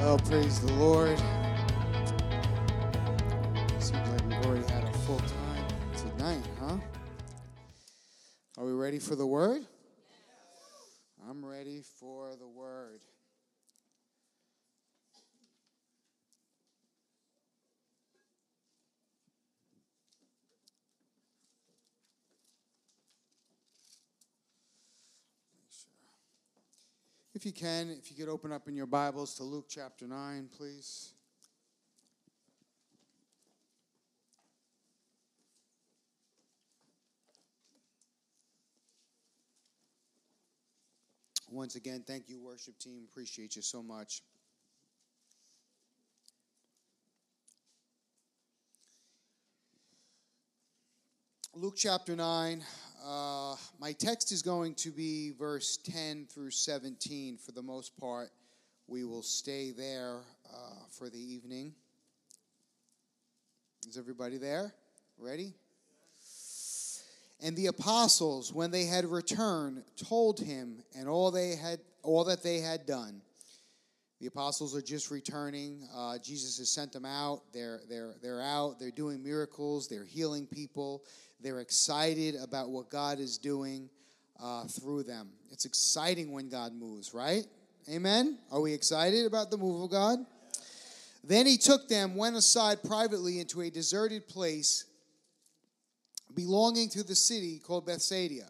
Well, praise the Lord. Seems like we've already had a full time tonight, huh? Are we ready for the word? I'm ready for the word. If you can, if you could open up in your Bibles to Luke chapter 9, please. Once again, thank you, worship team. Appreciate you so much. Luke chapter 9. Uh, my text is going to be verse 10 through 17 for the most part. We will stay there uh, for the evening. Is everybody there? Ready? And the apostles, when they had returned, told him and all they had all that they had done. The apostles are just returning. Uh, Jesus has sent them out. They're they're they're out. They're doing miracles. They're healing people. They're excited about what God is doing uh, through them. It's exciting when God moves, right? Amen. Are we excited about the move of God? Then he took them, went aside privately into a deserted place belonging to the city called Bethsaida.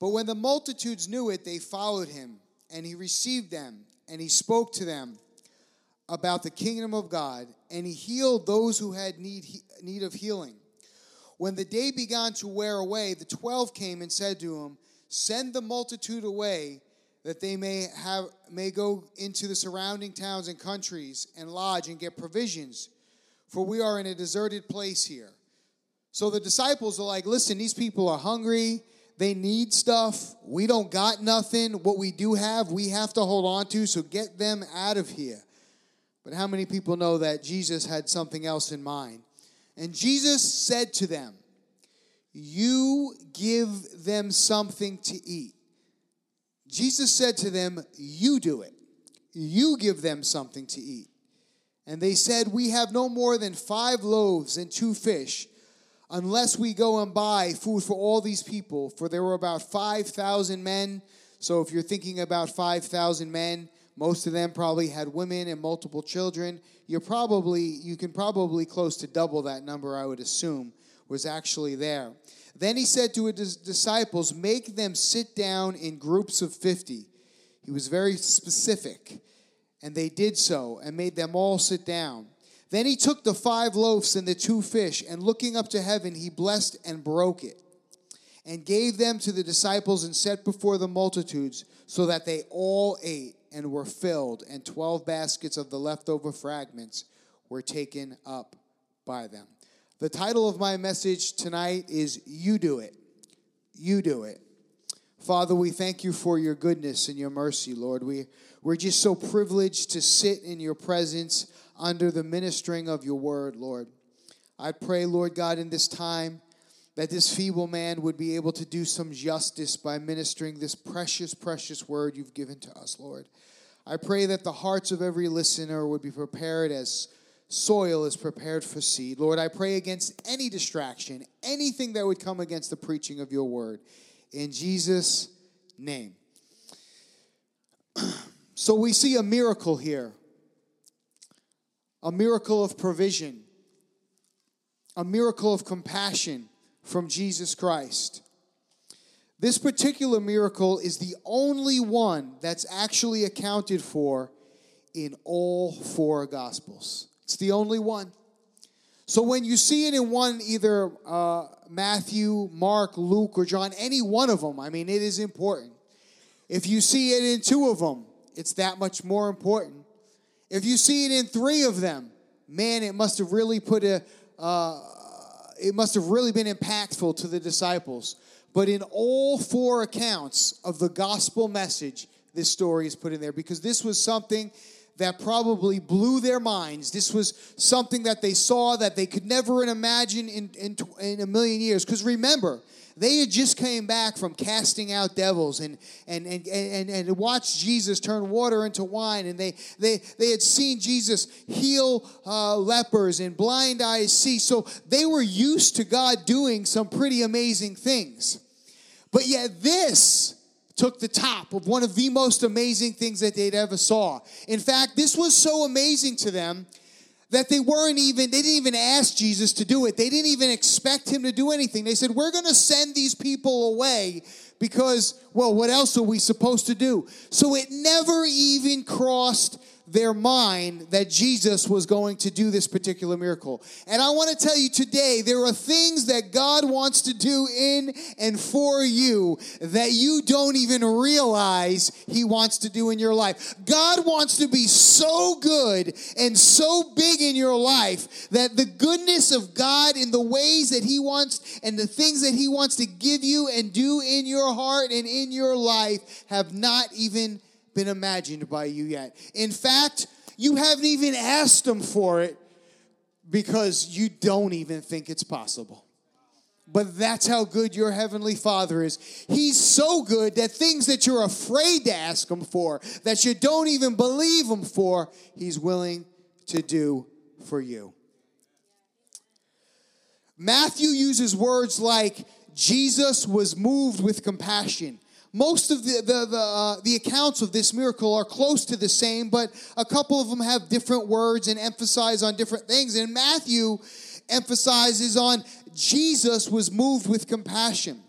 But when the multitudes knew it, they followed him, and he received them, and he spoke to them about the kingdom of God, and he healed those who had need, need of healing. When the day began to wear away, the twelve came and said to him, Send the multitude away, that they may have may go into the surrounding towns and countries and lodge and get provisions, for we are in a deserted place here. So the disciples are like, listen, these people are hungry. They need stuff. We don't got nothing. What we do have, we have to hold on to. So get them out of here. But how many people know that Jesus had something else in mind? And Jesus said to them, You give them something to eat. Jesus said to them, You do it. You give them something to eat. And they said, We have no more than five loaves and two fish, unless we go and buy food for all these people. For there were about 5,000 men. So if you're thinking about 5,000 men, most of them probably had women and multiple children. You're probably you can probably close to double that number I would assume was actually there. Then he said to his disciples, "Make them sit down in groups of 50." He was very specific, and they did so and made them all sit down. Then he took the five loaves and the two fish, and looking up to heaven, he blessed and broke it, and gave them to the disciples and set before the multitudes, so that they all ate and were filled, and 12 baskets of the leftover fragments were taken up by them. The title of my message tonight is You Do It. You Do It. Father, we thank you for your goodness and your mercy, Lord. We, we're just so privileged to sit in your presence under the ministering of your word, Lord. I pray, Lord God, in this time that this feeble man would be able to do some justice by ministering this precious, precious word you've given to us, Lord. I pray that the hearts of every listener would be prepared as soil is prepared for seed. Lord, I pray against any distraction, anything that would come against the preaching of your word. In Jesus' name. so we see a miracle here a miracle of provision, a miracle of compassion from Jesus Christ. This particular miracle is the only one that's actually accounted for in all four Gospels. It's the only one. So when you see it in one, either uh, Matthew, Mark, Luke, or John, any one of them, I mean, it is important. If you see it in two of them, it's that much more important. If you see it in three of them, man, it must have really put a, uh, it must have really been impactful to the disciples. But in all four accounts of the gospel message, this story is put in there because this was something that probably blew their minds. This was something that they saw that they could never imagine in, in, in a million years. Because remember, They had just came back from casting out devils and and and and, and watched Jesus turn water into wine, and they they they had seen Jesus heal uh, lepers and blind eyes see. So they were used to God doing some pretty amazing things. But yet this took the top of one of the most amazing things that they'd ever saw. In fact, this was so amazing to them that they weren't even they didn't even ask Jesus to do it. They didn't even expect him to do anything. They said, "We're going to send these people away because well, what else are we supposed to do?" So it never even crossed their mind that Jesus was going to do this particular miracle. And I want to tell you today, there are things that God wants to do in and for you that you don't even realize He wants to do in your life. God wants to be so good and so big in your life that the goodness of God in the ways that He wants and the things that He wants to give you and do in your heart and in your life have not even been imagined by you yet. In fact, you haven't even asked Him for it because you don't even think it's possible. But that's how good your Heavenly Father is. He's so good that things that you're afraid to ask Him for, that you don't even believe Him for, He's willing to do for you. Matthew uses words like Jesus was moved with compassion most of the, the, the, uh, the, accounts of this miracle are close to the same, but a couple of them have different words and emphasize on different things. And Matthew emphasizes on Jesus was moved with compassion.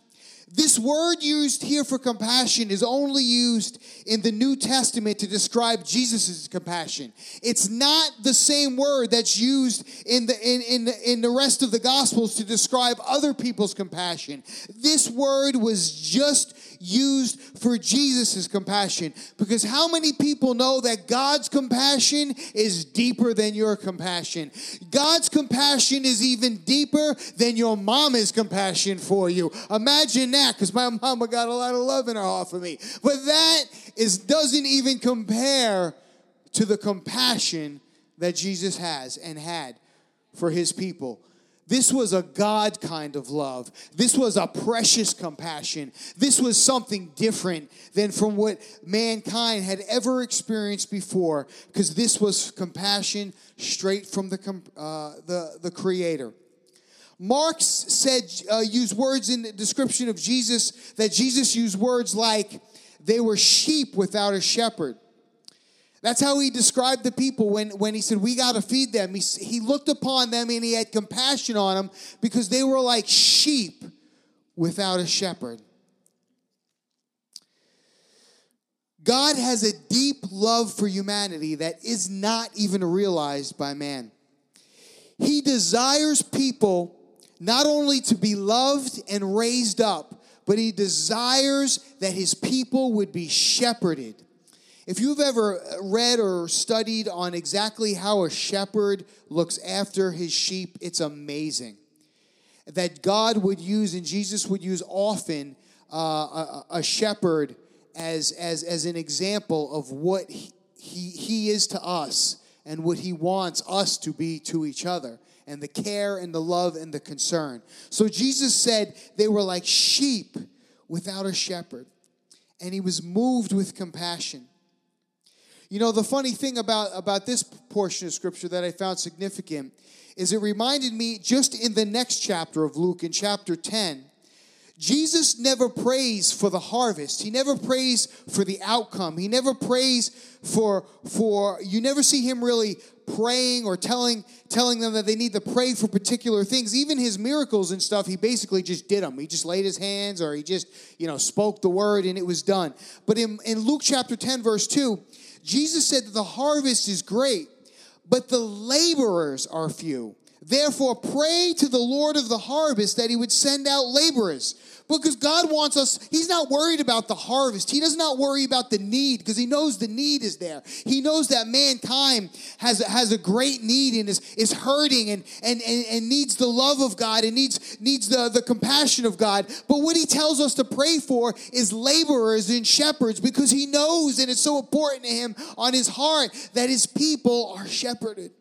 This word used here for compassion is only used in the New Testament to describe Jesus' compassion. It's not the same word that's used in the, in, in, in the rest of the Gospels to describe other people's compassion. This word was just used for Jesus' compassion. Because how many people know that God's compassion is deeper than your compassion? God's compassion is even deeper than your mama's compassion for you. Imagine that, because my mama got a lot of love in her heart for me. But that is doesn't even compare to the compassion that Jesus has and had for his people. This was a God kind of love. This was a precious compassion. This was something different than from what mankind had ever experienced before, because this was compassion straight from the, uh, the, the Creator. Marx said, uh, used words in the description of Jesus, that Jesus used words like, they were sheep without a shepherd. That's how he described the people when, when he said, We got to feed them. He, he looked upon them and he had compassion on them because they were like sheep without a shepherd. God has a deep love for humanity that is not even realized by man. He desires people not only to be loved and raised up, but he desires that his people would be shepherded. If you've ever read or studied on exactly how a shepherd looks after his sheep, it's amazing. That God would use and Jesus would use often uh, a, a, shepherd as, as, as an example of what he, he, he is to us and what he wants us to be to each other and the care and the love and the concern. So Jesus said they were like sheep without a shepherd, and he was moved with compassion. You know, the funny thing about, about this portion of scripture that I found significant is it reminded me just in the next chapter of Luke, in chapter 10, Jesus never prays for the harvest. He never prays for the outcome. He never prays for for you never see him really praying or telling telling them that they need to pray for particular things. Even his miracles and stuff, he basically just did them. He just laid his hands or he just, you know, spoke the word and it was done. But in, in Luke chapter 10 verse 2, Jesus said that the harvest is great, but the laborers are few. Therefore, pray to the Lord of the harvest that he would send out laborers. Because God wants us, He's not worried about the harvest. He does not worry about the need because He knows the need is there. He knows that mankind has, has a great need and is, is hurting and, and, and, and needs the love of God and needs, needs the, the compassion of God. But what He tells us to pray for is laborers and shepherds because He knows and it's so important to Him on His heart that His people are shepherded.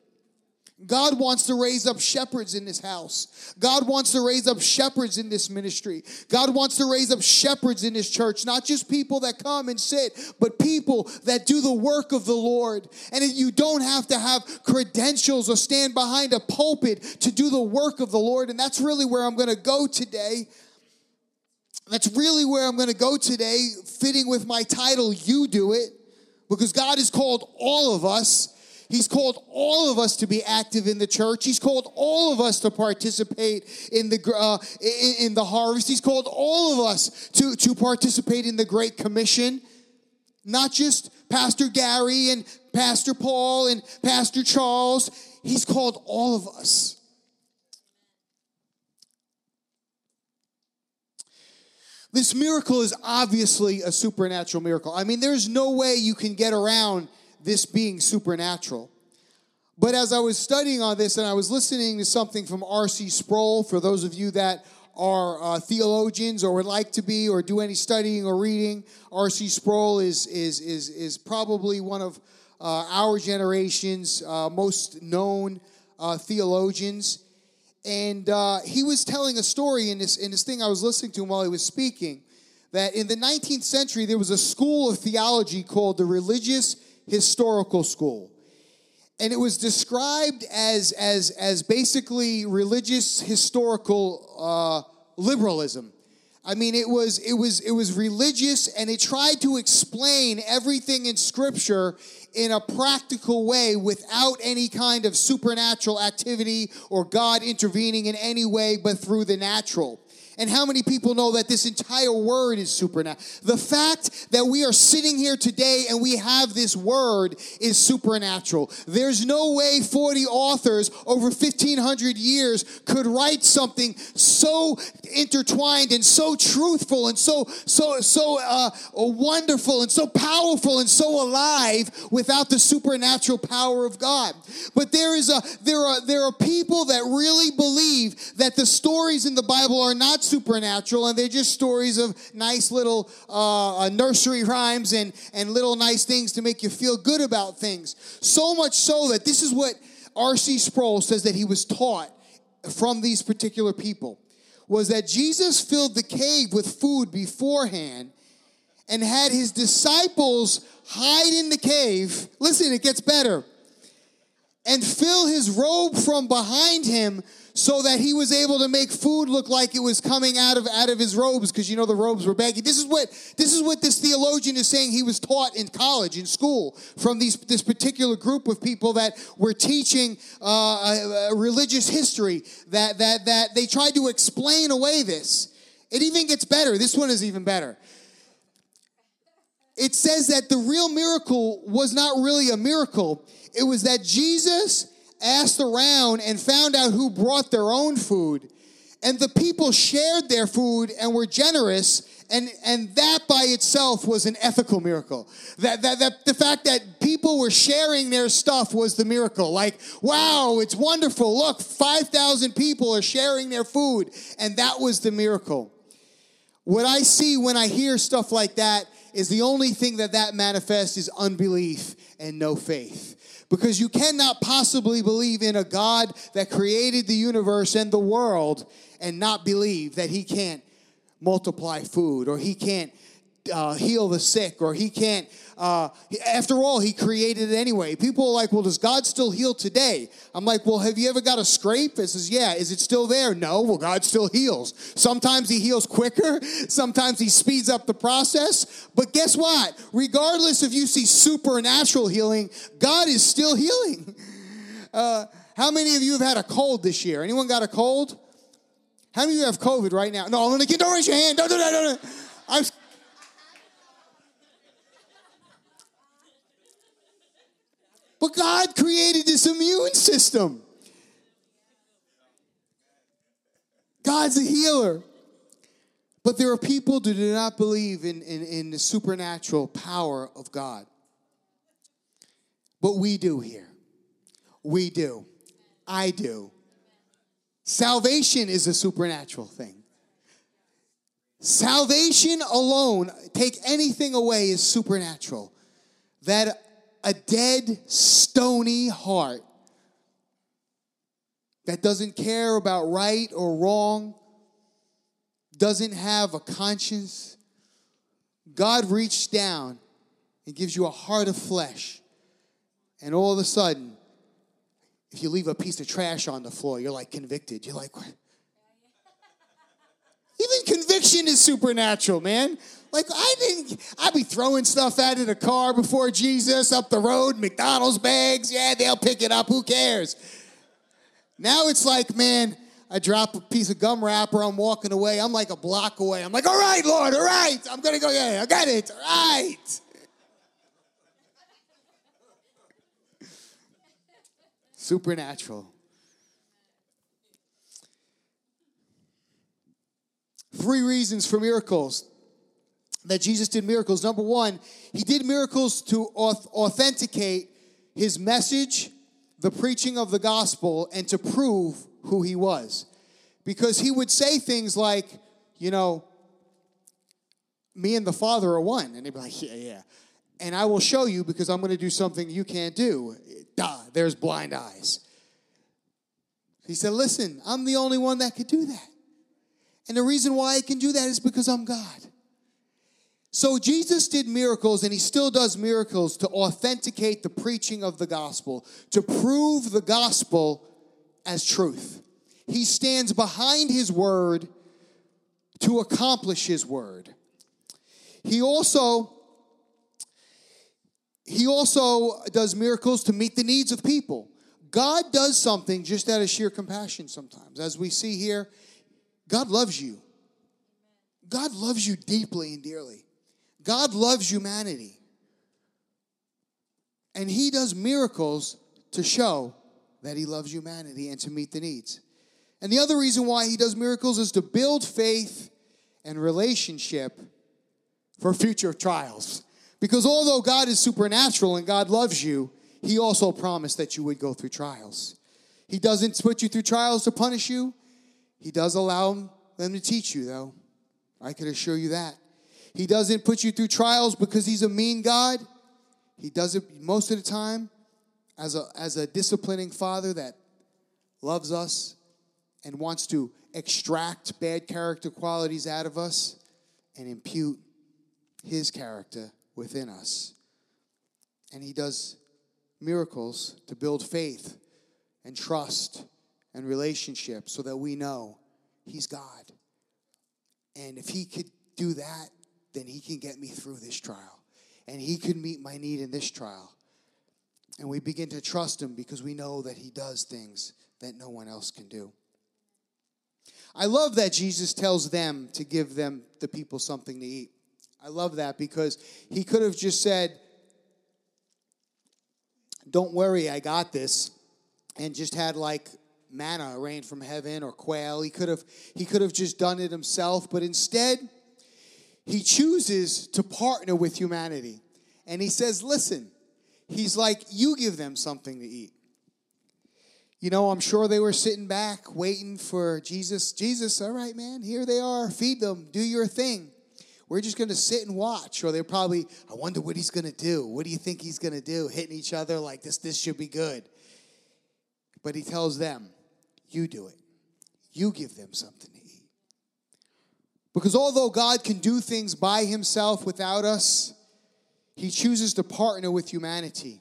God wants to raise up shepherds in this house. God wants to raise up shepherds in this ministry. God wants to raise up shepherds in this church, not just people that come and sit, but people that do the work of the Lord. And you don't have to have credentials or stand behind a pulpit to do the work of the Lord. And that's really where I'm going to go today. That's really where I'm going to go today, fitting with my title, You Do It, because God has called all of us He's called all of us to be active in the church. He's called all of us to participate in the uh, in, in, the harvest. He's called all of us to to participate in the Great Commission. Not just Pastor Gary and Pastor Paul and Pastor Charles. He's called all of us. This miracle is obviously a supernatural miracle. I mean, there's no way you can get around this being supernatural. But as I was studying on this and I was listening to something from R.C. Sproul, for those of you that are uh, theologians or would like to be or do any studying or reading, R.C. Sproul is, is, is, is probably one of uh, our generation's uh, most known uh, theologians. And uh, he was telling a story in this, in this thing I was listening to him while he was speaking that in the 19th century there was a school of theology called the Religious Historical School and it was described as as as basically religious historical uh, liberalism. I mean, it was it was it was religious, and it tried to explain everything in Scripture in a practical way without any kind of supernatural activity or God intervening in any way, but through the natural. And how many people know that this entire word is supernatural? The fact that we are sitting here today and we have this word is supernatural. There's no way 40 authors over 1500 years could write something so intertwined and so truthful and so so so uh, wonderful and so powerful and so alive without the supernatural power of God. But there is a there are there are people that really believe that the stories in the Bible are not supernatural and they're just stories of nice little uh, uh, nursery rhymes and, and little nice things to make you feel good about things. So much so that this is what R.C. Sproul says that he was taught from these particular people was that Jesus filled the cave with food beforehand and had his disciples hide in the cave. Listen, it gets better. And fill his robe from behind him so that he was able to make food look like it was coming out of out of his robes because you know the robes were baggy. This is what this is what this theologian is saying he was taught in college in school from these this particular group of people that were teaching uh, a, a religious history that that that they tried to explain away this. It even gets better. This one is even better. It says that the real miracle was not really a miracle. It was that Jesus asked around and found out who brought their own food. And the people shared their food and were generous. And, and that by itself was an ethical miracle. That, that, that the fact that people were sharing their stuff was the miracle. Like, wow, it's wonderful. Look, 5,000 people are sharing their food. And that was the miracle. What I see when I hear stuff like that is the only thing that that manifests is unbelief and no faith because you cannot possibly believe in a God that created the universe and the world and not believe that he can't multiply food or he can't uh, heal the sick or he can't uh, after all he created it anyway. People are like well does god still heal today? I'm like well have you ever got a scrape? It says yeah is it still there? No well god still heals. Sometimes he heals quicker. Sometimes he speeds up the process. But guess what? Regardless if you see supernatural healing god is still healing. Uh, how many of you have had a cold this year? Anyone got a cold? How many of you have covid right now? No i'm gonna get don't raise your hand. Don't do that don't do that. But God created this immune system. God's a healer. But there are people who do not believe in, in, in the supernatural power of God. But we do here. We do. I do. Salvation is a supernatural thing. Salvation alone, take anything away, is supernatural. That a dead, stony heart that doesn't care about right or wrong, doesn't have a conscience, God reaches down and gives you a heart of flesh. And all of a sudden, if you leave a piece of trash on the floor, you're like convicted. You're like, what? Even conviction is supernatural, man. Like I didn't, I'd be throwing stuff out of the car before Jesus up the road, McDonald's bags. Yeah, they'll pick it up. Who cares? Now it's like, man, I drop a piece of gum wrapper, I'm walking away. I'm like a block away. I'm like, all right, Lord, all right. I'm gonna go, yeah, I got it. All right. Supernatural. Three reasons for miracles that Jesus did miracles. Number one, he did miracles to authenticate his message, the preaching of the gospel, and to prove who he was. Because he would say things like, you know, me and the Father are one. And they'd be like, yeah, yeah. And I will show you because I'm going to do something you can't do. Duh, there's blind eyes. He said, listen, I'm the only one that could do that. And the reason why I can do that is because I'm God. So Jesus did miracles and he still does miracles to authenticate the preaching of the gospel, to prove the gospel as truth. He stands behind his word to accomplish his word. He also he also does miracles to meet the needs of people. God does something just out of sheer compassion sometimes. As we see here, God loves you. God loves you deeply and dearly. God loves humanity. And He does miracles to show that He loves humanity and to meet the needs. And the other reason why He does miracles is to build faith and relationship for future trials. Because although God is supernatural and God loves you, He also promised that you would go through trials. He doesn't put you through trials to punish you, he does allow them to teach you, though. I can assure you that. He doesn't put you through trials because he's a mean God. He does it most of the time as a, as a disciplining father that loves us and wants to extract bad character qualities out of us and impute his character within us. And he does miracles to build faith and trust and relationship so that we know He's God. And if He could do that, then He can get me through this trial. And He can meet my need in this trial. And we begin to trust Him because we know that He does things that no one else can do. I love that Jesus tells them to give them, the people, something to eat. I love that because He could have just said, Don't worry, I got this and just had like manna rain from heaven or quail. He could have he could have just done it himself, but instead he chooses to partner with humanity. And he says, "Listen, he's like you give them something to eat." You know, I'm sure they were sitting back waiting for Jesus. Jesus, all right, man, here they are. Feed them. Do your thing. We're just going to sit and watch. Or they're probably, I wonder what he's going to do. What do you think he's going to do? Hitting each other like this, this should be good. But he tells them, You do it. You give them something. Because although God can do things by himself without us, he chooses to partner with humanity.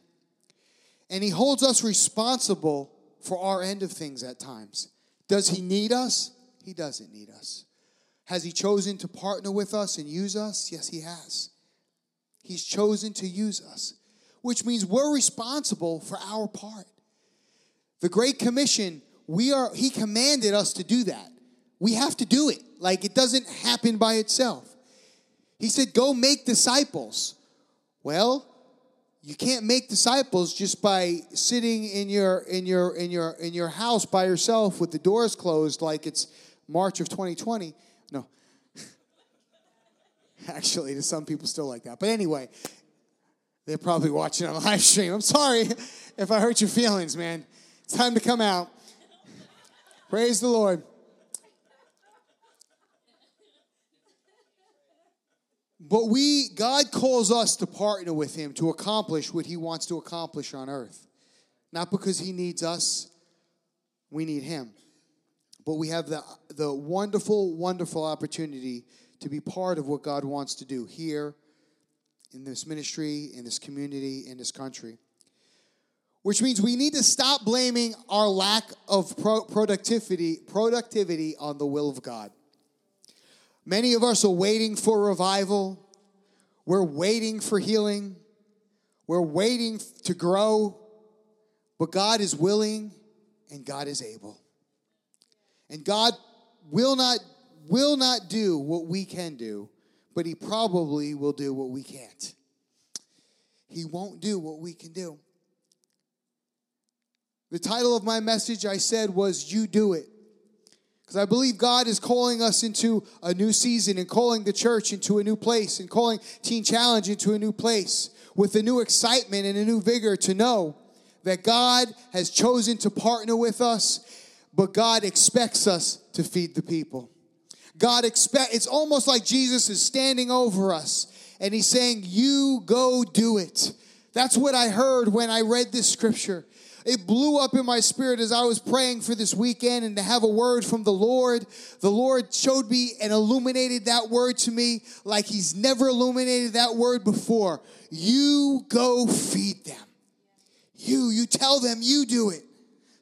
And he holds us responsible for our end of things at times. Does he need us? He doesn't need us. Has he chosen to partner with us and use us? Yes, he has. He's chosen to use us, which means we're responsible for our part. The Great Commission, we are, he commanded us to do that. We have to do it. Like it doesn't happen by itself. He said, go make disciples. Well, you can't make disciples just by sitting in your in your in your in your house by yourself with the doors closed like it's March of 2020. No. Actually, to some people still like that. But anyway, they're probably watching on live stream. I'm sorry if I hurt your feelings, man. It's time to come out. Praise the Lord. But we, God calls us to partner with Him to accomplish what He wants to accomplish on earth. Not because He needs us, we need Him. But we have the, the wonderful, wonderful opportunity to be part of what God wants to do here in this ministry, in this community, in this country. Which means we need to stop blaming our lack of pro- productivity, productivity on the will of God. Many of us are waiting for revival. We're waiting for healing. We're waiting to grow. But God is willing and God is able. And God will not will not do what we can do, but he probably will do what we can't. He won't do what we can do. The title of my message I said was You Do It. Because I believe God is calling us into a new season and calling the church into a new place and calling Teen Challenge into a new place with a new excitement and a new vigor to know that God has chosen to partner with us, but God expects us to feed the people. God expect it's almost like Jesus is standing over us and he's saying, "You go do it." That's what I heard when I read this scripture it blew up in my spirit as I was praying for this weekend and to have a word from the Lord. The Lord showed me and illuminated that word to me like He's never illuminated that word before. You go feed them. You, you tell them you do it.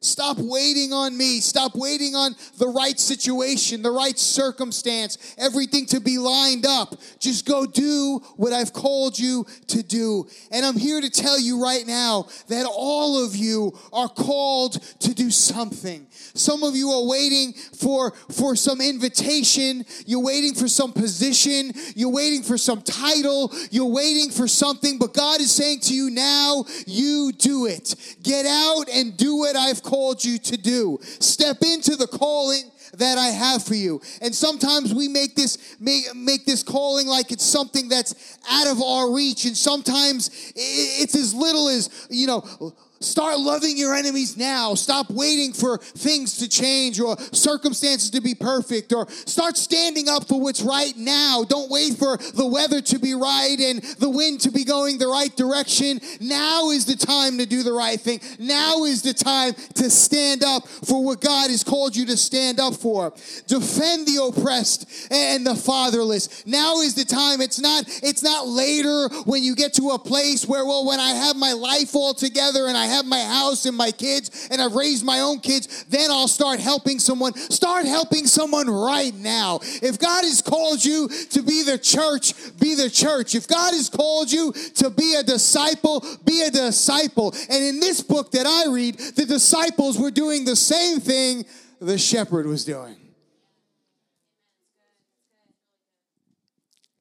Stop waiting on me. Stop waiting on the right situation, the right circumstance, everything to be lined up. Just go do what I've called you to do. And I'm here to tell you right now that all of you are called to do something. Some of you are waiting for, for some invitation. You're waiting for some position. You're waiting for some title. You're waiting for something. But God is saying to you now, you do it. Get out and do what I've called you to do. Step into the calling that I have for you. And sometimes we make this make, make this calling like it's something that's out of our reach and sometimes it's as little as, you know, Start loving your enemies now. Stop waiting for things to change or circumstances to be perfect or start standing up for what's right now. Don't wait for the weather to be right and the wind to be going the right direction. Now is the time to do the right thing. Now is the time to stand up for what God has called you to stand up for. Defend the oppressed and the fatherless. Now is the time. It's not it's not later when you get to a place where well when I have my life all together and I have my house and my kids and I've raised my own kids, then I'll start helping someone. Start helping someone right now. If God has called you to be the church, be the church. If God has called you to be a disciple, be a disciple. And in this book that I read, the disciples were doing the same thing the shepherd was doing.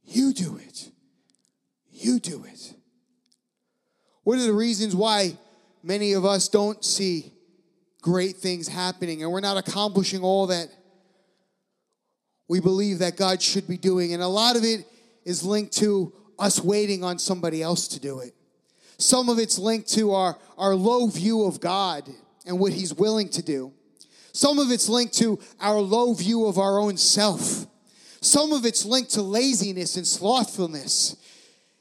You do it. You do it. What are the reasons why many of us don't see great things happening and we're not accomplishing all that we believe that God should be doing. And a lot of it is linked to us waiting on somebody else to do it. Some of it's linked to our, our low view of God and what He's willing to do. Some of it's linked to our low view of our own self. Some of it's linked to laziness and slothfulness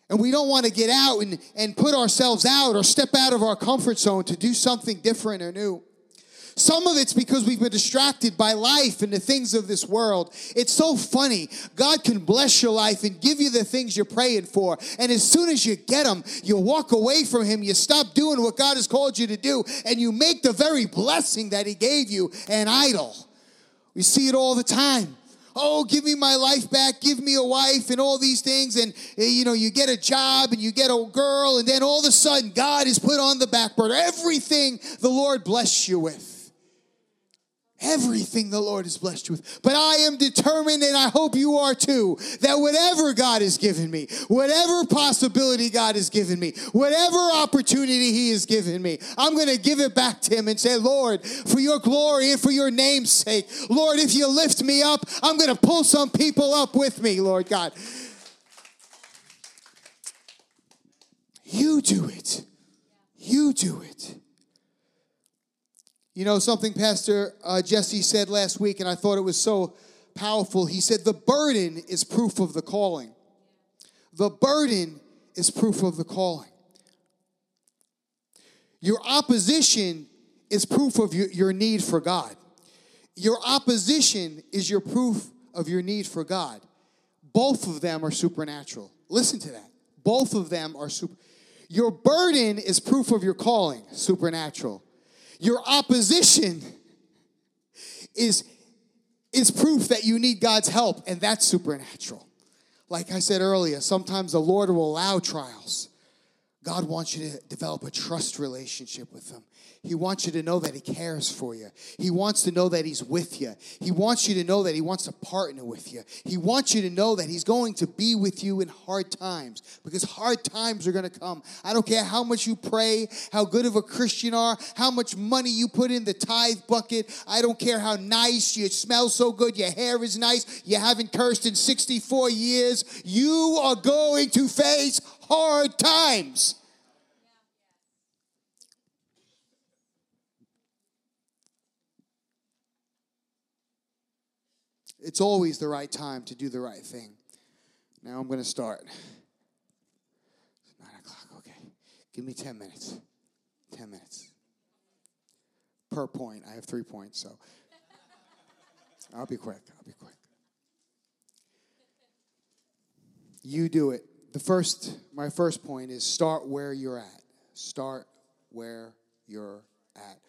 and we don't want to get out and, and put ourselves out or step out of our comfort zone to do something different or new. Some of it's because we've been distracted by life and the things of this world. It's so funny. God can bless your life and give you the things you're praying for. And as soon as you get them, you walk away from Him. You stop doing what God has called you to do. And you make the very blessing that He gave you an idol. We see it all the time oh, give me my life back, give me a wife, and all these things. And, eh, you know, you get a job and you get a girl, and then all of a sudden, God is put on the back burner. Everything the Lord bless you with. Everything the Lord has blessed you with. But I am determined, and I hope you are too, that whatever God has given me, whatever possibility God has given me, whatever opportunity He has given me, I'm going to give it back to Him and say, Lord, for your glory and for your name's sake, Lord, if you lift me up, I'm going to pull some people up with me, Lord God. You do it. You do it. You know, something Pastor uh, Jesse said last week, and I thought it was so powerful. He said, The burden is proof of the calling. The burden is proof of the calling. Your opposition is proof of your, your need for God. Your opposition is your proof of your need for God. Both of them are supernatural. Listen to that. Both of them are super. Your burden is proof of your calling, supernatural. Your opposition is, is proof that you need God's help, and that's supernatural. Like I said earlier, sometimes the Lord will allow trials. God wants you to develop a trust relationship with Him. He wants you to know that He cares for you. He wants to know that He's with you. He wants you to know that He wants to partner with you. He wants you to know that He's going to be with you in hard times because hard times are going to come. I don't care how much you pray, how good of a Christian are, how much money you put in the tithe bucket. I don't care how nice you smell so good, your hair is nice, you haven't cursed in 64 years. You are going to face hard times. It's always the right time to do the right thing. Now I'm going to start. It's nine o'clock. Okay. Give me 10 minutes. 10 minutes. Per point. I have three points, so I'll be quick. I'll be quick. You do it. The first, my first point is start where you're at. Start where you're at.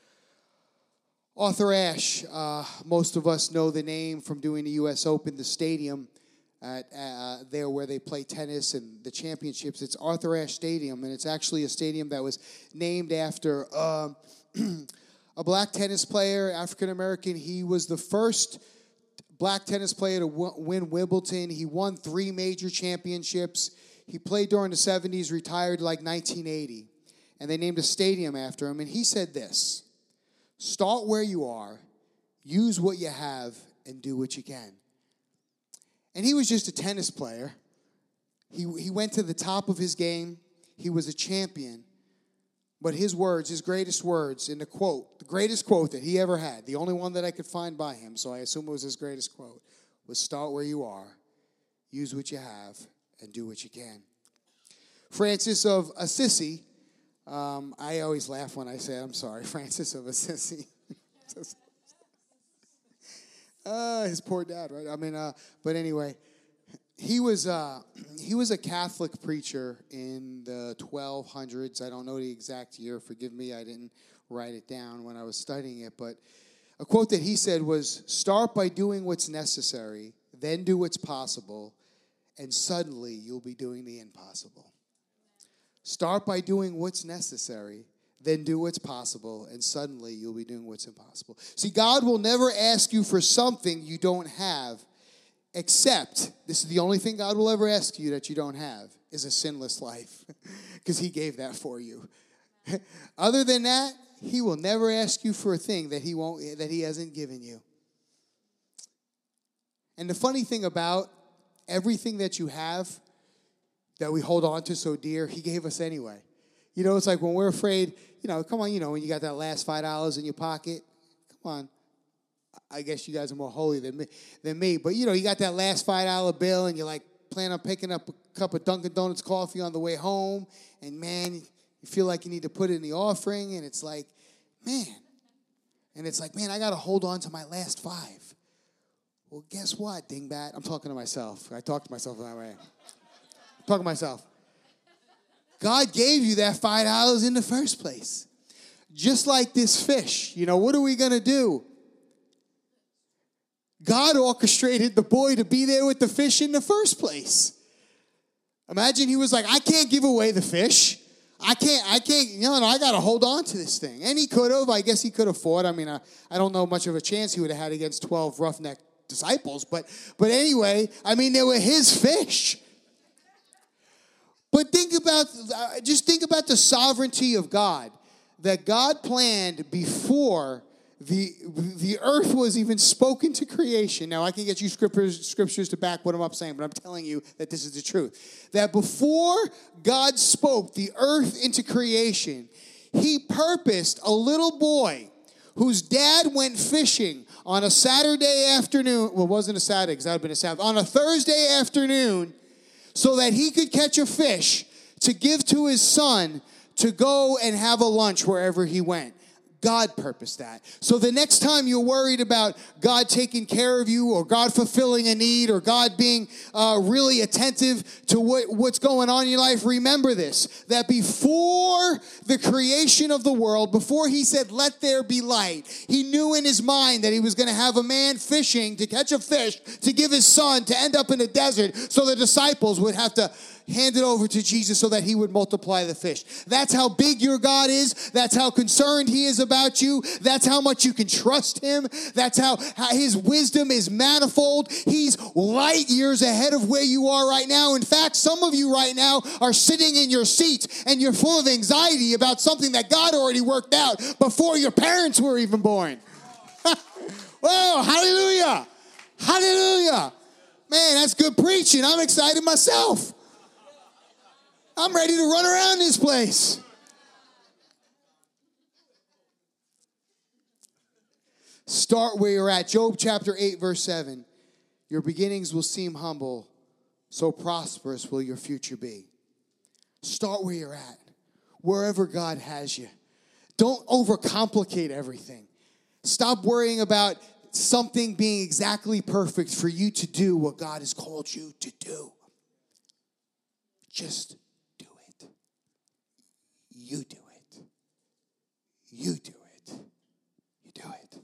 Arthur Ashe, uh, most of us know the name from doing the U.S. Open, the stadium at, uh, there where they play tennis and the championships. It's Arthur Ashe Stadium, and it's actually a stadium that was named after uh, a black tennis player, African American. He was the first black tennis player to w- win Wimbledon. He won three major championships. He played during the 70s, retired like 1980, and they named a stadium after him. And he said this. Start where you are, use what you have, and do what you can. And he was just a tennis player. He, he went to the top of his game, he was a champion. But his words, his greatest words in the quote, the greatest quote that he ever had, the only one that I could find by him, so I assume it was his greatest quote, was start where you are, use what you have, and do what you can. Francis of Assisi um, I always laugh when I say, I'm sorry, Francis of Assisi. uh, his poor dad, right? I mean, uh, but anyway, he was, uh, he was a Catholic preacher in the 1200s. I don't know the exact year. Forgive me, I didn't write it down when I was studying it. But a quote that he said was Start by doing what's necessary, then do what's possible, and suddenly you'll be doing the impossible. Start by doing what's necessary, then do what's possible, and suddenly you'll be doing what's impossible. See, God will never ask you for something you don't have, except this is the only thing God will ever ask you that you don't have is a sinless life, because He gave that for you. Other than that, He will never ask you for a thing that He won't that He hasn't given you. And the funny thing about everything that you have that we hold on to so dear, He gave us anyway. You know, it's like when we're afraid, you know, come on, you know, when you got that last $5 in your pocket, come on. I guess you guys are more holy than me, than me. But, you know, you got that last $5 bill and you're like, plan on picking up a cup of Dunkin' Donuts coffee on the way home. And, man, you feel like you need to put it in the offering. And it's like, man. And it's like, man, I got to hold on to my last five. Well, guess what, dingbat? I'm talking to myself. I talk to myself that way talking to myself. God gave you that five dollars in the first place. Just like this fish. You know, what are we gonna do? God orchestrated the boy to be there with the fish in the first place. Imagine he was like, I can't give away the fish. I can't, I can't, you know, I got to hold on to this thing. And he could have, I guess he could have fought. I mean, I, I don't know much of a chance he would have had against 12 roughneck disciples, but, but anyway, I mean, they were his fish. But think about, uh, just think about the sovereignty of God that God planned before the, the earth was even spoken to creation. Now, I can get you scriptures, scriptures to back what I'm up saying, but I'm telling you that this is the truth. That before God spoke the earth into creation, he purposed a little boy whose dad went fishing on a Saturday afternoon. Well, it wasn't a Saturday because that would have been a Sabbath. On a Thursday afternoon so that he could catch a fish to give to his son to go and have a lunch wherever he went. God purposed that. So the next time you're worried about God taking care of you or God fulfilling a need or God being uh, really attentive to what, what's going on in your life, remember this that before the creation of the world, before he said, Let there be light, he knew in his mind that he was going to have a man fishing to catch a fish to give his son to end up in a desert so the disciples would have to hand it over to Jesus so that he would multiply the fish. That's how big your God is. That's how concerned he is about you. That's how much you can trust him. That's how, how his wisdom is manifold. He's light years ahead of where you are right now. In fact, some of you right now are sitting in your seat and you're full of anxiety about something that God already worked out before your parents were even born. Whoa, hallelujah. Hallelujah. Man, that's good preaching. I'm excited myself. I'm ready to run around this place. Start where you're at. Job chapter 8, verse 7. Your beginnings will seem humble, so prosperous will your future be. Start where you're at, wherever God has you. Don't overcomplicate everything. Stop worrying about something being exactly perfect for you to do what God has called you to do. Just you do it. You do it. You do it.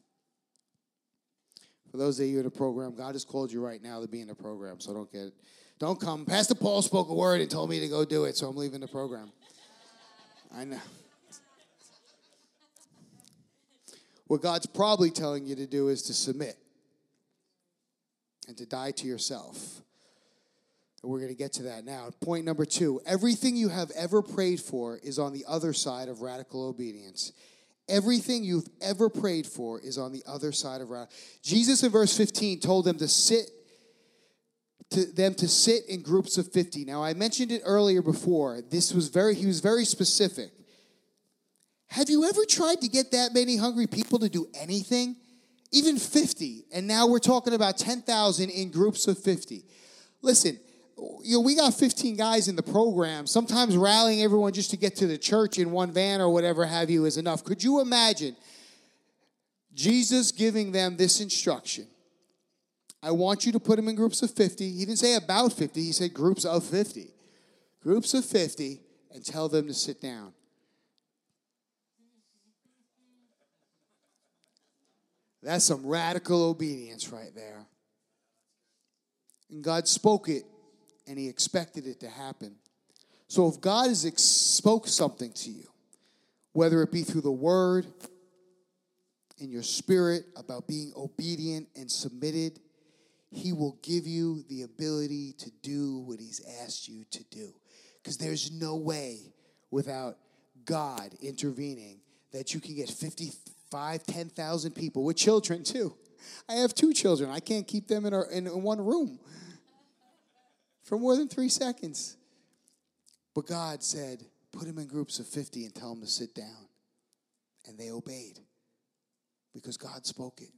For those of you in the program, God has called you right now to be in the program, so don't get don't come. Pastor Paul spoke a word and told me to go do it, so I'm leaving the program. I know. What God's probably telling you to do is to submit and to die to yourself we're going to get to that now. Point number two everything you have ever prayed for is on the other side of radical obedience. Everything you've ever prayed for is on the other side of radical. Jesus in verse 15 told them to sit to them to sit in groups of 50. Now I mentioned it earlier before. This was very he was very specific. Have you ever tried to get that many hungry people to do anything? Even 50. And now we're talking about 10,000 in groups of 50. Listen, you know, we got 15 guys in the program. Sometimes rallying everyone just to get to the church in one van or whatever have you is enough. Could you imagine Jesus giving them this instruction? I want you to put them in groups of 50. He didn't say about 50, he said groups of 50. Groups of 50 and tell them to sit down. That's some radical obedience right there. And God spoke it and he expected it to happen. So if God has ex- spoke something to you, whether it be through the word, in your spirit, about being obedient and submitted, he will give you the ability to do what he's asked you to do. Because there's no way without God intervening that you can get 55, 10,000 people with children too. I have two children. I can't keep them in, a, in one room for more than three seconds. But God said, put them in groups of 50 and tell them to sit down. And they obeyed because God spoke it.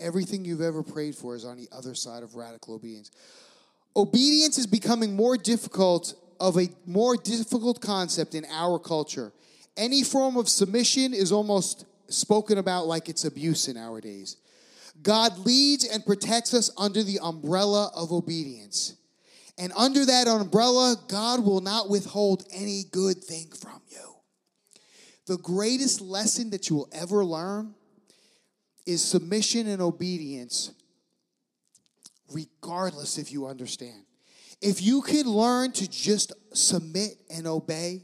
Everything you've ever prayed for is on the other side of radical obedience. Obedience is becoming more difficult of a more difficult concept in our culture. Any form of submission is almost spoken about like it's abuse in our days. God leads and protects us under the umbrella of obedience. And under that umbrella, God will not withhold any good thing from you. The greatest lesson that you will ever learn is submission and obedience, regardless if you understand. If you can learn to just submit and obey,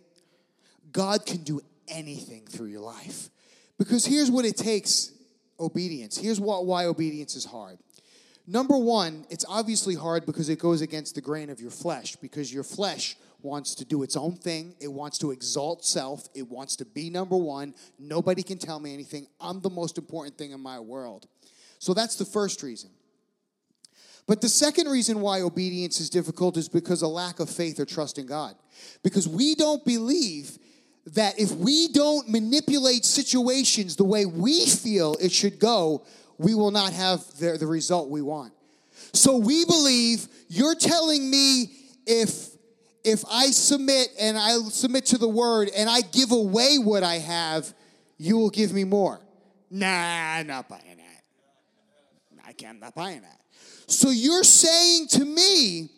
God can do anything through your life. Because here's what it takes obedience. Here's what, why obedience is hard. Number one, it's obviously hard because it goes against the grain of your flesh, because your flesh wants to do its own thing. It wants to exalt self. It wants to be number one. Nobody can tell me anything. I'm the most important thing in my world. So that's the first reason. But the second reason why obedience is difficult is because of lack of faith or trust in God. Because we don't believe that if we don't manipulate situations the way we feel it should go, we will not have the, the result we want. So we believe you're telling me if if I submit and I submit to the word and I give away what I have, you will give me more. Nah, I'm not buying that. I can't, not buying that. So you're saying to me,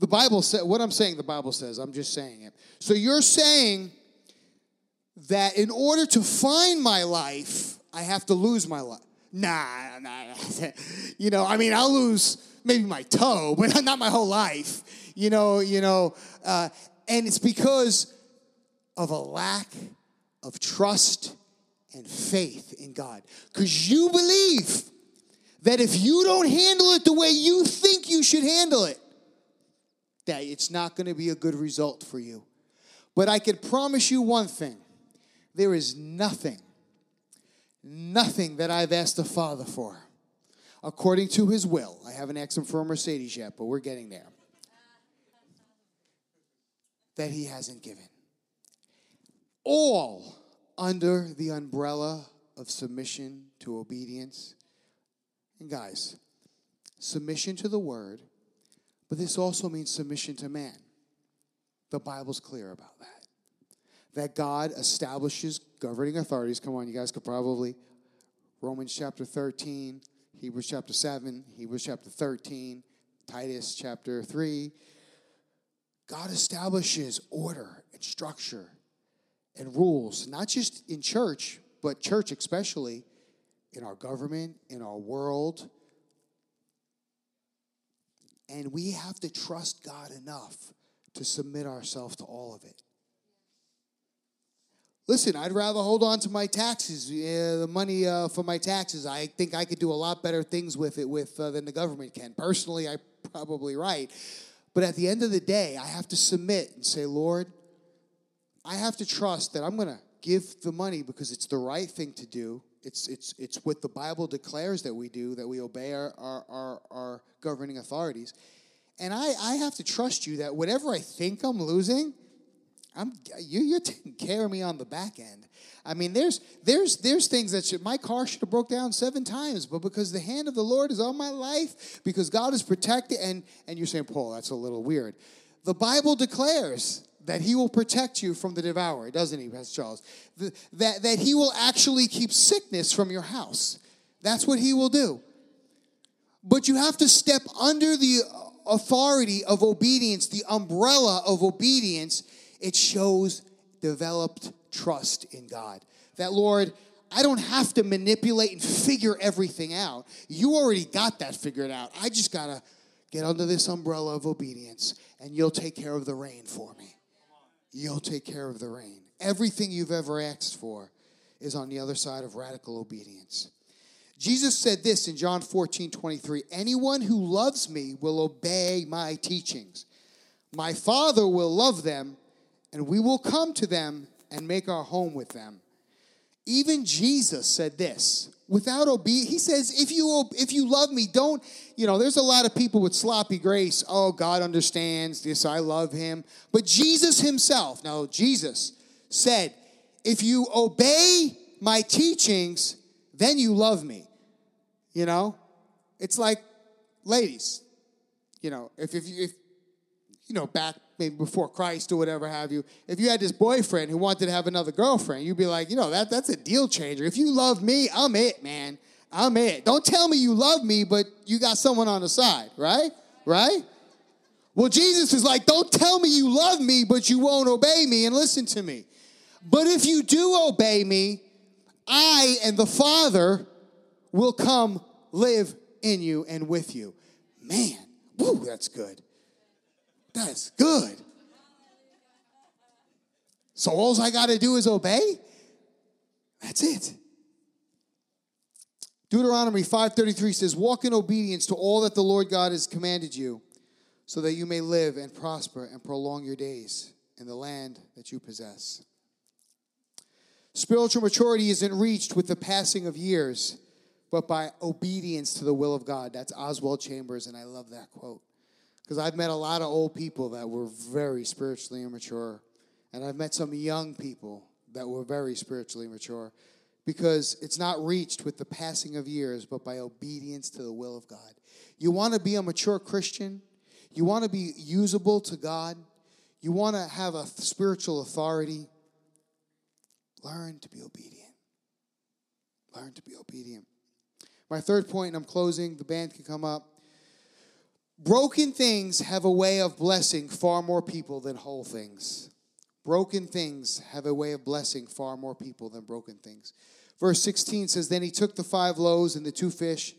the Bible said, what I'm saying, the Bible says, I'm just saying it. So you're saying that in order to find my life, I have to lose my life. Nah, nah, you know, I mean, I'll lose maybe my toe, but not my whole life. You know, you know, uh, and it's because of a lack of trust and faith in God. Because you believe that if you don't handle it the way you think you should handle it, that it's not going to be a good result for you. But I can promise you one thing there is nothing, nothing that I've asked the Father for according to his will. I haven't asked him for a Mercedes yet, but we're getting there. That he hasn't given. All under the umbrella of submission to obedience. And guys, submission to the word, but this also means submission to man. The Bible's clear about that. That God establishes governing authorities. Come on, you guys could probably. Romans chapter 13, Hebrews chapter 7, Hebrews chapter 13, Titus chapter 3. God establishes order and structure and rules, not just in church, but church especially, in our government, in our world. And we have to trust God enough to submit ourselves to all of it. Listen, I'd rather hold on to my taxes, uh, the money uh, for my taxes. I think I could do a lot better things with it with uh, than the government can. Personally, I'm probably right. But at the end of the day, I have to submit and say, Lord, I have to trust that I'm going to give the money because it's the right thing to do. It's, it's, it's what the Bible declares that we do, that we obey our, our, our, our governing authorities. And I, I have to trust you that whatever I think I'm losing, I'm you, you're taking care of me on the back end. I mean, there's there's there's things that should, my car should have broke down seven times, but because the hand of the Lord is on my life, because God is protected, and and you're saying, Paul, that's a little weird. The Bible declares that He will protect you from the devourer, doesn't He, Pastor Charles? The, that that He will actually keep sickness from your house. That's what He will do. But you have to step under the authority of obedience, the umbrella of obedience it shows developed trust in God. That, Lord, I don't have to manipulate and figure everything out. You already got that figured out. I just got to get under this umbrella of obedience, and you'll take care of the rain for me. You'll take care of the rain. Everything you've ever asked for is on the other side of radical obedience. Jesus said this in John 14 23 Anyone who loves me will obey my teachings. My Father will love them and we will come to them and make our home with them. Even Jesus said this. Without obedience, he says, if you if you love me, don't, you know, there's a lot of people with sloppy grace. Oh, God understands this, I love him. But Jesus himself, no, Jesus said, if you obey my teachings, then you love me. You know? It's like, ladies, you know, if, if, if you know, back maybe before Christ or whatever have you, if you had this boyfriend who wanted to have another girlfriend, you'd be like, you know, that that's a deal changer. If you love me, I'm it, man. I'm it. Don't tell me you love me, but you got someone on the side, right? Right? Well, Jesus is like, don't tell me you love me, but you won't obey me and listen to me. But if you do obey me, I and the Father will come live in you and with you. Man, woo, that's good. That's good. So all I got to do is obey? That's it. Deuteronomy 5:33 says, "Walk in obedience to all that the Lord God has commanded you, so that you may live and prosper and prolong your days in the land that you possess." Spiritual maturity isn't reached with the passing of years, but by obedience to the will of God. That's Oswald Chambers, and I love that quote. Because I've met a lot of old people that were very spiritually immature. And I've met some young people that were very spiritually mature. Because it's not reached with the passing of years, but by obedience to the will of God. You want to be a mature Christian? You want to be usable to God? You want to have a spiritual authority? Learn to be obedient. Learn to be obedient. My third point, and I'm closing, the band can come up. Broken things have a way of blessing far more people than whole things. Broken things have a way of blessing far more people than broken things. Verse 16 says, Then he took the five loaves and the two fish,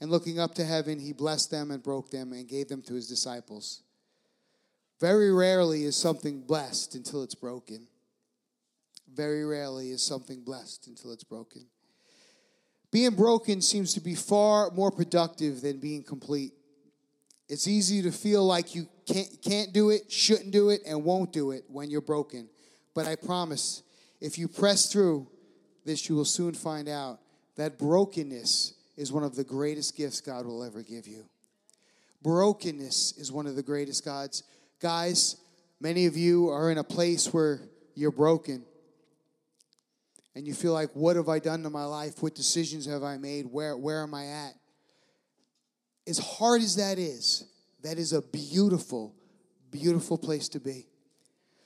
and looking up to heaven, he blessed them and broke them and gave them to his disciples. Very rarely is something blessed until it's broken. Very rarely is something blessed until it's broken. Being broken seems to be far more productive than being complete. It's easy to feel like you can't, can't do it, shouldn't do it, and won't do it when you're broken. But I promise, if you press through this, you will soon find out that brokenness is one of the greatest gifts God will ever give you. Brokenness is one of the greatest God's. Guys, many of you are in a place where you're broken and you feel like, what have I done to my life? What decisions have I made? Where, where am I at? As hard as that is, that is a beautiful, beautiful place to be.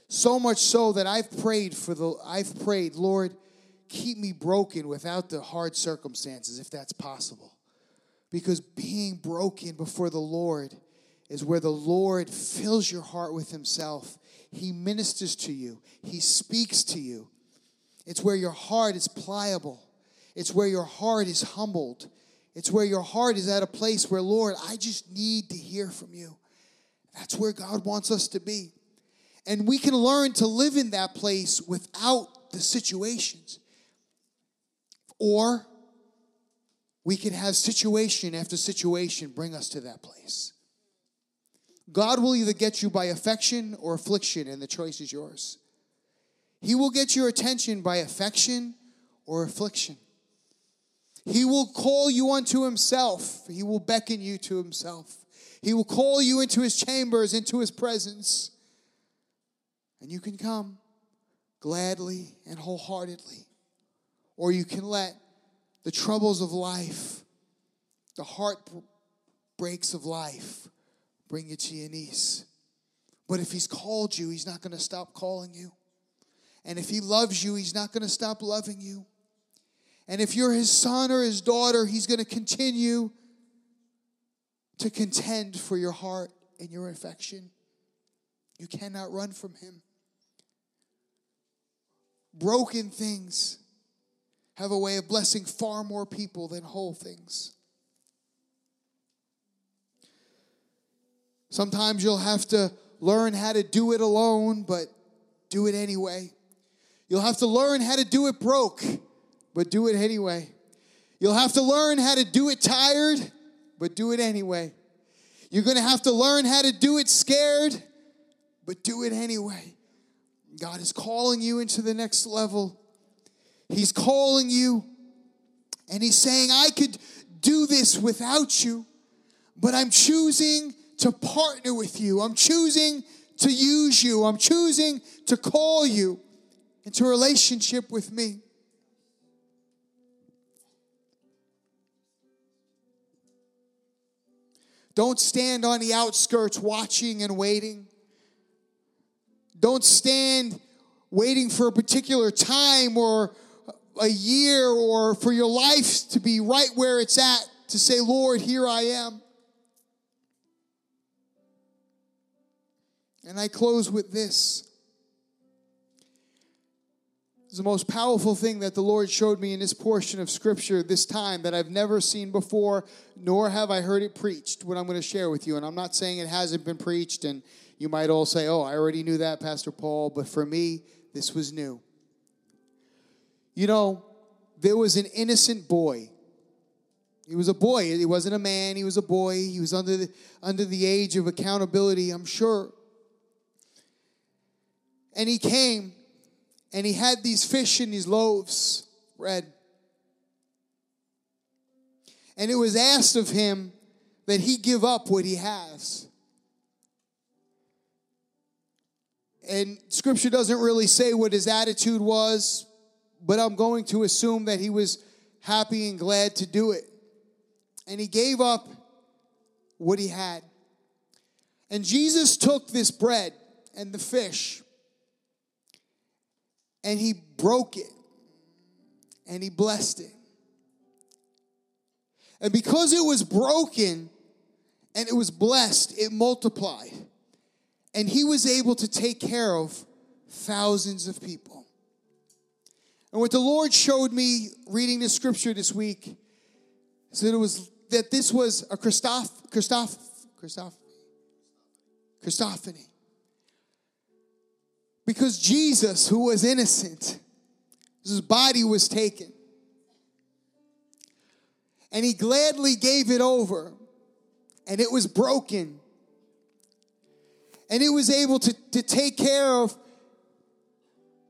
So much so that I've prayed for the I've prayed, Lord, keep me broken without the hard circumstances, if that's possible. Because being broken before the Lord is where the Lord fills your heart with Himself. He ministers to you, He speaks to you. It's where your heart is pliable, it's where your heart is humbled. It's where your heart is at a place where, Lord, I just need to hear from you. That's where God wants us to be. And we can learn to live in that place without the situations. Or we can have situation after situation bring us to that place. God will either get you by affection or affliction, and the choice is yours. He will get your attention by affection or affliction. He will call you unto himself. He will beckon you to himself. He will call you into his chambers, into his presence. And you can come gladly and wholeheartedly. Or you can let the troubles of life, the heartbreaks of life, bring you to your knees. But if He's called you, He's not going to stop calling you. And if He loves you, He's not going to stop loving you. And if you're His son or His daughter, He's going to continue to contend for your heart and your affection. You cannot run from Him. Broken things have a way of blessing far more people than whole things. Sometimes you'll have to learn how to do it alone, but do it anyway. You'll have to learn how to do it broke, but do it anyway. You'll have to learn how to do it tired, but do it anyway. You're going to have to learn how to do it scared, but do it anyway. God is calling you into the next level He's calling you and he's saying, I could do this without you, but I'm choosing to partner with you. I'm choosing to use you. I'm choosing to call you into relationship with me. Don't stand on the outskirts watching and waiting. Don't stand waiting for a particular time or a year or for your life to be right where it's at to say, Lord, here I am. And I close with this. It's the most powerful thing that the Lord showed me in this portion of Scripture this time that I've never seen before, nor have I heard it preached, what I'm going to share with you. And I'm not saying it hasn't been preached, and you might all say, oh, I already knew that, Pastor Paul, but for me, this was new. You know, there was an innocent boy. He was a boy. He wasn't a man. He was a boy. He was under the, under the age of accountability, I'm sure. And he came and he had these fish and these loaves, bread. And it was asked of him that he give up what he has. And scripture doesn't really say what his attitude was, but I'm going to assume that he was happy and glad to do it. And he gave up what he had. And Jesus took this bread and the fish. And he broke it and he blessed it. And because it was broken and it was blessed, it multiplied. And he was able to take care of thousands of people. And what the Lord showed me reading the scripture this week is that it was that this was a Christoph, Christoph, Christoph, Christophany. Because Jesus, who was innocent, his body was taken. And he gladly gave it over. And it was broken. And it was able to, to take care of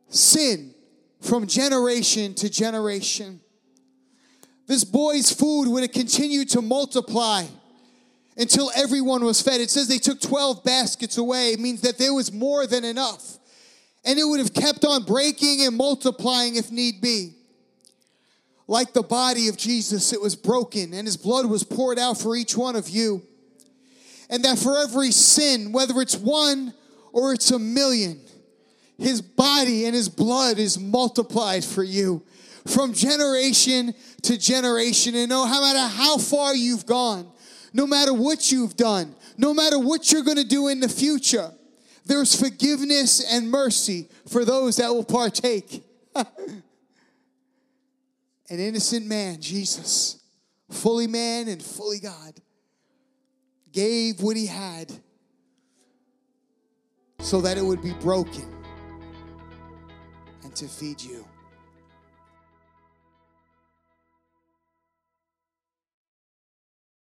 sin from generation to generation. This boy's food would have continued to multiply until everyone was fed. It says they took 12 baskets away. It means that there was more than enough. And it would have kept on breaking and multiplying if need be. Like the body of Jesus, it was broken and his blood was poured out for each one of you. And that for every sin, whether it's one or it's a million, his body and his blood is multiplied for you from generation to generation. And no matter how far you've gone, no matter what you've done, no matter what you're going to do in the future, there's forgiveness and mercy for those that will partake. An innocent man, Jesus, fully man and fully God, gave what he had so that it would be broken and to feed you.